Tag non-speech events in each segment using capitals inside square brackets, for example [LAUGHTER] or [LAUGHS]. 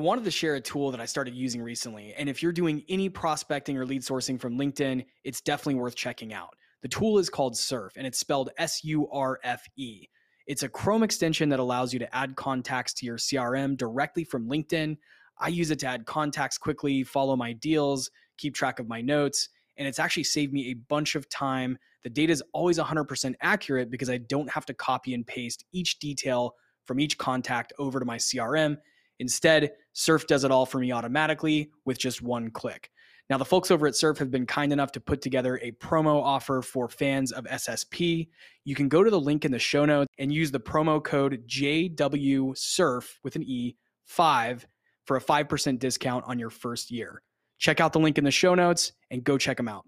wanted to share a tool that I started using recently. And if you're doing any prospecting or lead sourcing from LinkedIn, it's definitely worth checking out. The tool is called Surfe and it's spelled S U R F E. It's a Chrome extension that allows you to add contacts to your CRM directly from LinkedIn. I use it to add contacts quickly, follow my deals, keep track of my notes, and it's actually saved me a bunch of time. The data is always 100% accurate because I don't have to copy and paste each detail from each contact over to my CRM. Instead, Surfe does it all for me automatically with just one click. Now, the folks over at Surfe have been kind enough to put together a promo offer for fans of SSP. You can go to the link in the show notes and use the promo code JWSURF with an E 5 for a 5% discount on your first year. Check out the link in the show notes and go check them out.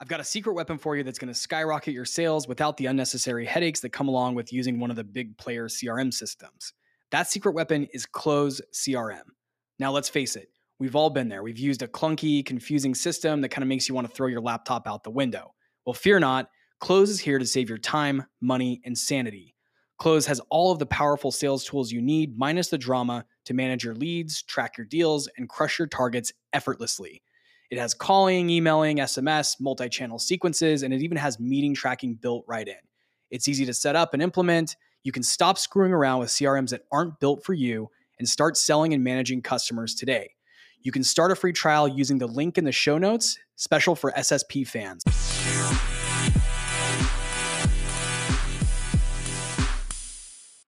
I've got a secret weapon for you that's going to skyrocket your sales without the unnecessary headaches that come along with using one of the big player CRM systems. That secret weapon is Close CRM. Now, let's face it, we've all been there. We've used a clunky, confusing system that kind of makes you want to throw your laptop out the window. Well, fear not, Close is here to save your time, money, and sanity. Close has all of the powerful sales tools you need, minus the drama, to manage your leads, track your deals, and crush your targets effortlessly. It has calling, emailing, SMS, multi channel sequences, and it even has meeting tracking built right in. It's easy to set up and implement. You can stop screwing around with CRMs that aren't built for you and start selling and managing customers today. You can start a free trial using the link in the show notes, special for SSP fans.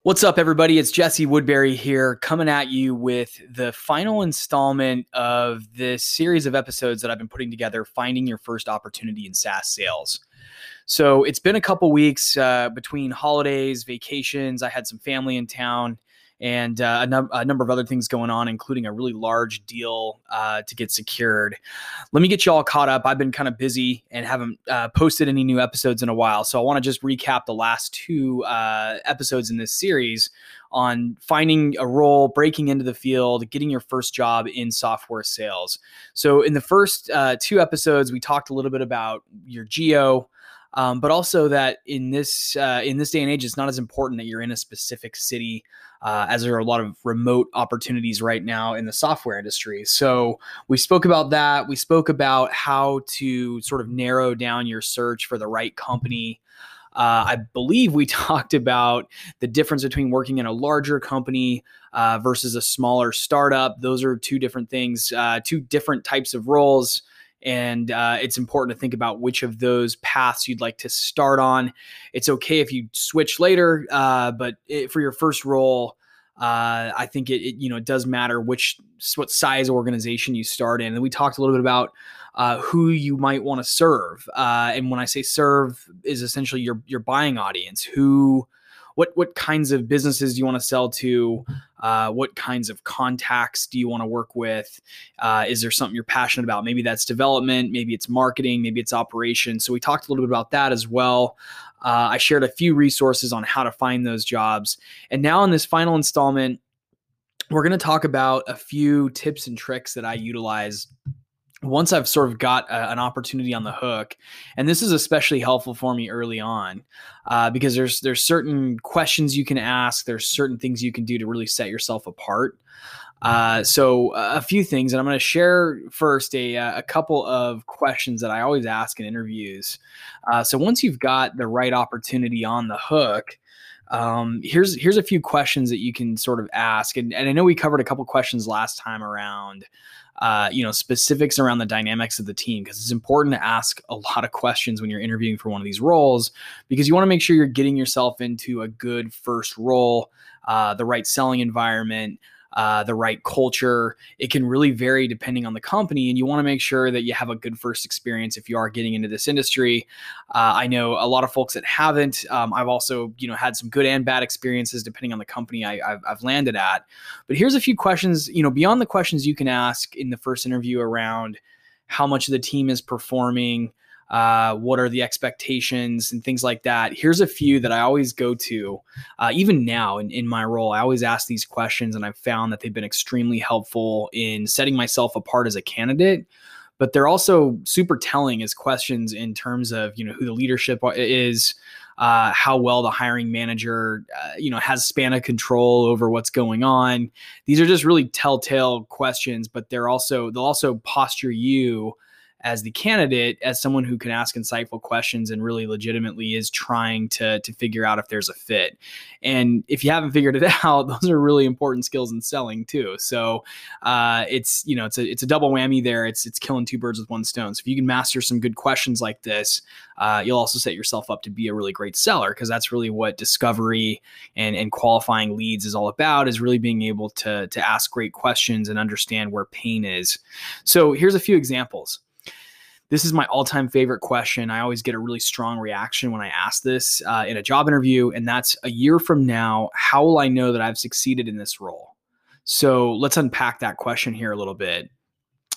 What's up, everybody? It's Jesse Woodbury here, coming at you with the final installment of this series of episodes that I've been putting together Finding Your First Opportunity in SaaS Sales. So it's been a couple weeks uh, between holidays, vacations. I had some family in town and uh, a, num- a, number of other things going on, including a really large deal uh, to get secured. Let me get you all caught up. I've been kind of busy and haven't uh, posted any new episodes in a while. So I want to just recap the last two uh, episodes in this series on finding a role, breaking into the field, getting your first job in software sales. So in the first uh, two episodes, we talked a little bit about your geo. Um, but also that in this uh, in this day and age, it's not as important that you're in a specific city uh, as there are a lot of remote opportunities right now in the software industry. So we spoke about that. We spoke about how to sort of narrow down your search for the right company. Uh, I believe we [LAUGHS] talked about the difference between working in a larger company uh, versus a smaller startup. Those are two different things, uh, two different types of roles and uh, it's important to think about which of those paths you'd like to start on. It's okay if you switch later, uh, but it, for your first role, uh, I think it, it, you know it does matter which what size organization you start in. And we talked a little bit about uh, who you might want to serve, uh, and when I say serve, is essentially your your buying audience. Who what what kinds of businesses do you want to sell to? Uh, what kinds of contacts do you want to work with? Uh, is there something you're passionate about? Maybe that's development, maybe it's marketing, maybe it's operations. So we talked a little bit about that as well. Uh, I shared a few resources on how to find those jobs. And now in this final installment, we're going to talk about a few tips and tricks that I utilize once I've sort of got a, an opportunity on the hook, and this is especially helpful for me early on, uh, because there's there's certain questions you can ask, there's certain things you can do to really set yourself apart. Uh, so a few things, and I'm going to share first a, a couple of questions that I always ask in interviews. Uh, so once you've got the right opportunity on the hook, um, here's here's a few questions that you can sort of ask, and, and I know we covered a couple questions last time around uh, you know, specifics around the dynamics of the team because it's important to ask a lot of questions when you're interviewing for one of these roles because you want to make sure you're getting yourself into a good first role, uh, the right selling environment. Uh, the right culture. It can really vary depending on the company, and you want to make sure that you have a good first experience if you are getting into this industry. Uh, I know a lot of folks that haven't. Um, I've also, you know, had some good and bad experiences depending on the company I, have I've landed at. But here's a few questions, you know, beyond the questions you can ask in the first interview around how much of the team is performing uh, what are the expectations and things like that. Here's a few that I always go to, uh, even now in, in my role. I always ask these questions, and I've found that they've been extremely helpful in setting myself apart as a candidate. But they're also super telling as questions in terms of you know who the leadership is, uh, how well the hiring manager, uh, you know, has span of control over what's going on. These are just really telltale questions, but they're also they'll also posture you as the candidate as someone who can ask insightful questions and really legitimately is trying to to figure out if there's a fit. And if you haven't figured it [LAUGHS] out, those are really important skills in selling too. So uh, it's you know it's a it's a double whammy there. It's it's killing two birds with one stone. So if you can master some good questions like this, uh, you'll also set yourself up to be a really great seller because that's really what discovery and and qualifying leads is all about. Is really being able to to ask great questions and understand where pain is. So here's a few examples this is my all-time favorite question. I always get a really strong reaction when I ask this uh, in a job interview, and that's a year from now. How will I know that I've succeeded in this role? So let's unpack that question here a little bit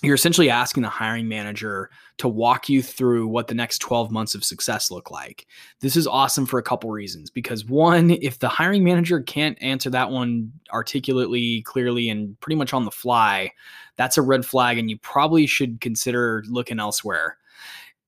you're essentially asking the hiring manager to walk you through what the next 12 months of success look like. This is awesome for a couple reasons because one, if the hiring manager can't answer that one articulately, clearly and pretty much on the fly, that's a red flag and you probably should consider looking elsewhere.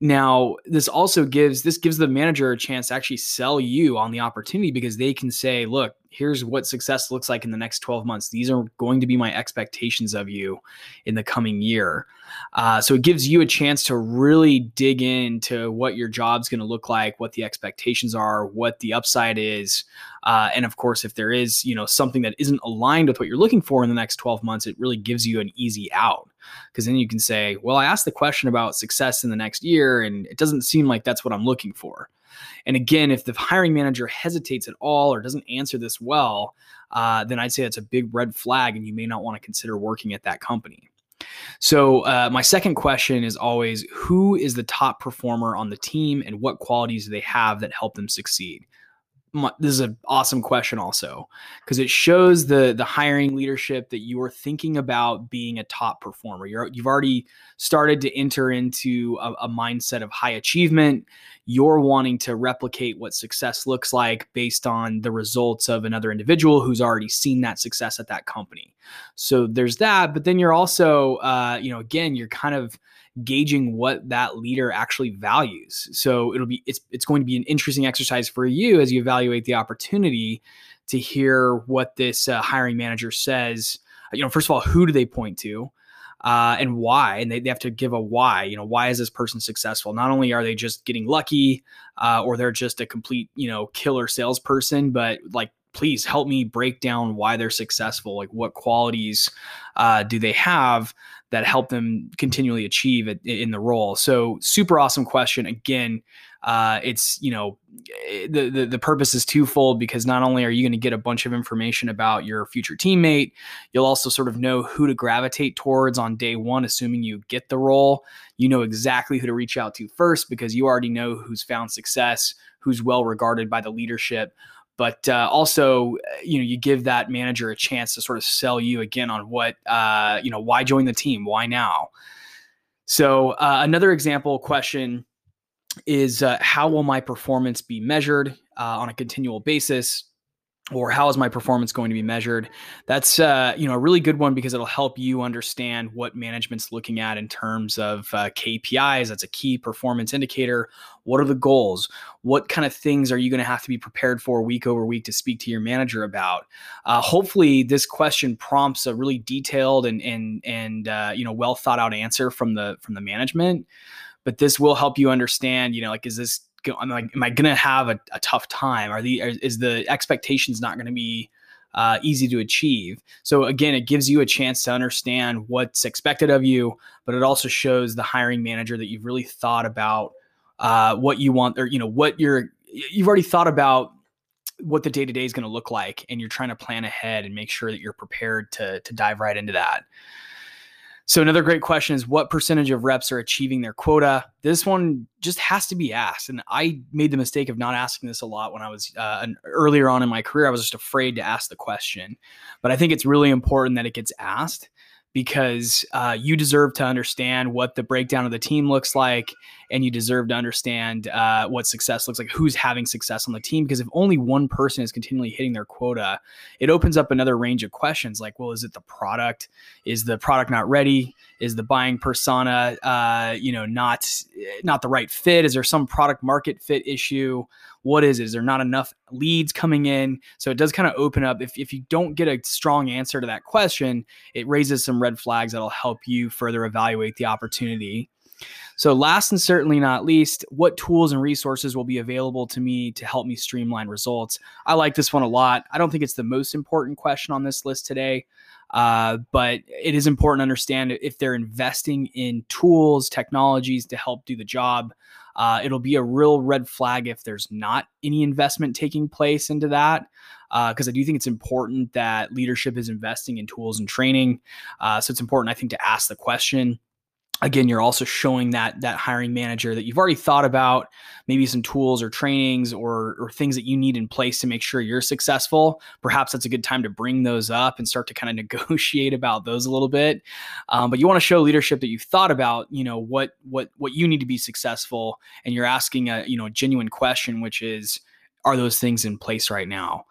Now, this also gives this gives the manager a chance to actually sell you on the opportunity because they can say, "Look, here's what success looks like in the next 12 months. These are going to be my expectations of you in the coming year." Uh, so it gives you a chance to really dig into what your job's going to look like, what the expectations are, what the upside is, uh, and of course, if there is you know something that isn't aligned with what you're looking for in the next 12 months, it really gives you an easy out because then you can say, well, I asked the question about success in the next year, and it doesn't seem like that's what I'm looking for. And again, if the hiring manager hesitates at all or doesn't answer this well, uh, then I'd say that's a big red flag, and you may not want to consider working at that company. So, uh, my second question is always who is the top performer on the team and what qualities do they have that help them succeed? This is an awesome question also because it shows the the hiring leadership that you are thinking about being a top performer. You're you've already started to enter into a, a, mindset of high achievement. You're wanting to replicate what success looks like based on the results of another individual who's already seen that success at that company. So there's that but then you're also uh, you know again you're kind of gauging what that leader actually values. So it'll be it's it's going to be an interesting exercise for you as you evaluate the opportunity to hear what this uh, hiring manager says. You know, first of all, who do they point to? Uh, and why, and they, they have to give a why. You know, why is this person successful? Not only are they just getting lucky, uh, or they're just a complete, you know, killer salesperson, but like please help me break down why they're successful like what qualities uh, do they have that help them continually achieve it in the role. So super awesome question. Again uh, it's you know eh, the, the the purpose is twofold because not only are you going to get a bunch of information about your future teammate you'll also sort of know who to gravitate towards on day one assuming you get the role. You know exactly who to reach out to first because you already know who's found success who's well regarded by the leadership but uh, also you know you give that manager a chance to sort of sell you again on what uh, you know why join the team? Why now? So uh, another example question is uh, how will my performance be measured uh, on a continual basis or how is my performance going to be measured? That's uh, you know a really good one because it'll help you understand what management's looking at in terms of uh, kpis that's a key performance indicator. What are the goals? What kind of things are you going to have to be prepared for week over week to speak to your manager about? Uh, hopefully this question prompts a really detailed and and and uh, you know well thought out answer from the from the management but this will help you understand you know like is this I'm like, am I to have a, a, tough time? Are the is the expectations not to be uh, easy to achieve? So again, it gives you a chance to understand what's expected of you, but it also shows the hiring manager that you've really thought about uh, what you want, or you know what you're you've already thought about what the day to day is going to look like, and you're trying to plan ahead and make sure that you're prepared to to dive right into that. So another great question is what percentage of reps are achieving their quota? This one just has to be asked, and I made the mistake of not asking this a lot when I was uh, an, earlier on in my career. I was just afraid to ask the question, but I think it's really important that it gets asked because uh, you deserve to understand what the breakdown of the team looks like and you deserve to understand uh, what success looks like who's having success on the team because if only one person is continually hitting their quota it opens up another range of questions like well is it the product is the product not ready is the buying persona, uh, you know, not not the right fit? Is there some product market fit issue? What is it? Is there not enough leads coming in? So it does kind of open up. If if you don't get a strong answer to that question, it raises some red flags that'll help you further evaluate the opportunity. So, last and certainly not least, what tools and resources will be available to me to help me streamline results? I like this one a lot. I don't think it's the most important question on this list today, uh, but it is important to understand if they're investing in tools, technologies to help do the job. Uh, it'll be a real red flag if there's not any investment taking place into that because uh, I do think it's important that leadership is investing in tools and training. Uh, so it's important, I think, to ask the question again you're also showing that that hiring manager that you've already thought about maybe some tools or trainings or or things that you need in place to make sure you're successful. Perhaps that's a good time to bring those up and start to kind of [LAUGHS] negotiate about those a little bit. Um, but you want to show leadership that you've thought about you know what what what you need to be successful and you're asking a you know genuine question which is are those things in place right now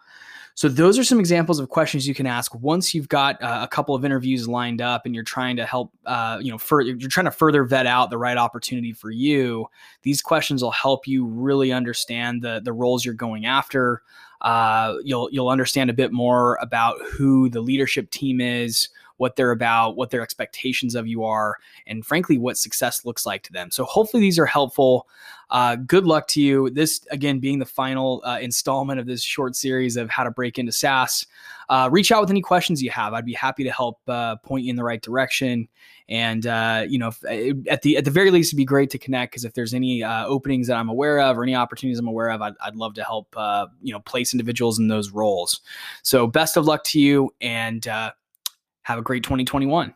so those are some examples of questions you can ask once you've got uh, a couple of interviews lined up and you're trying to help, uh, you know, further, you're trying to further vet out the right opportunity for you. These questions will help you really understand the the roles you're going after. Uh, you'll you'll understand a bit more about who the leadership team is, what they're about, what their expectations of you are, and frankly, what success looks like to them. So hopefully these are helpful. Uh, good luck to you. This, again, being the final uh, installment of this short series of how to break into SaaS. Uh, reach out with any questions you have. I'd be happy to help uh, point you in the right direction. And uh, you know, if, uh, at the at the very least, it'd be great to connect because if there's any openings that I'm aware of or any opportunities I'm aware of, I'd, I'd love to help you know place individuals in those roles. So best of luck to you, and have a great 2021.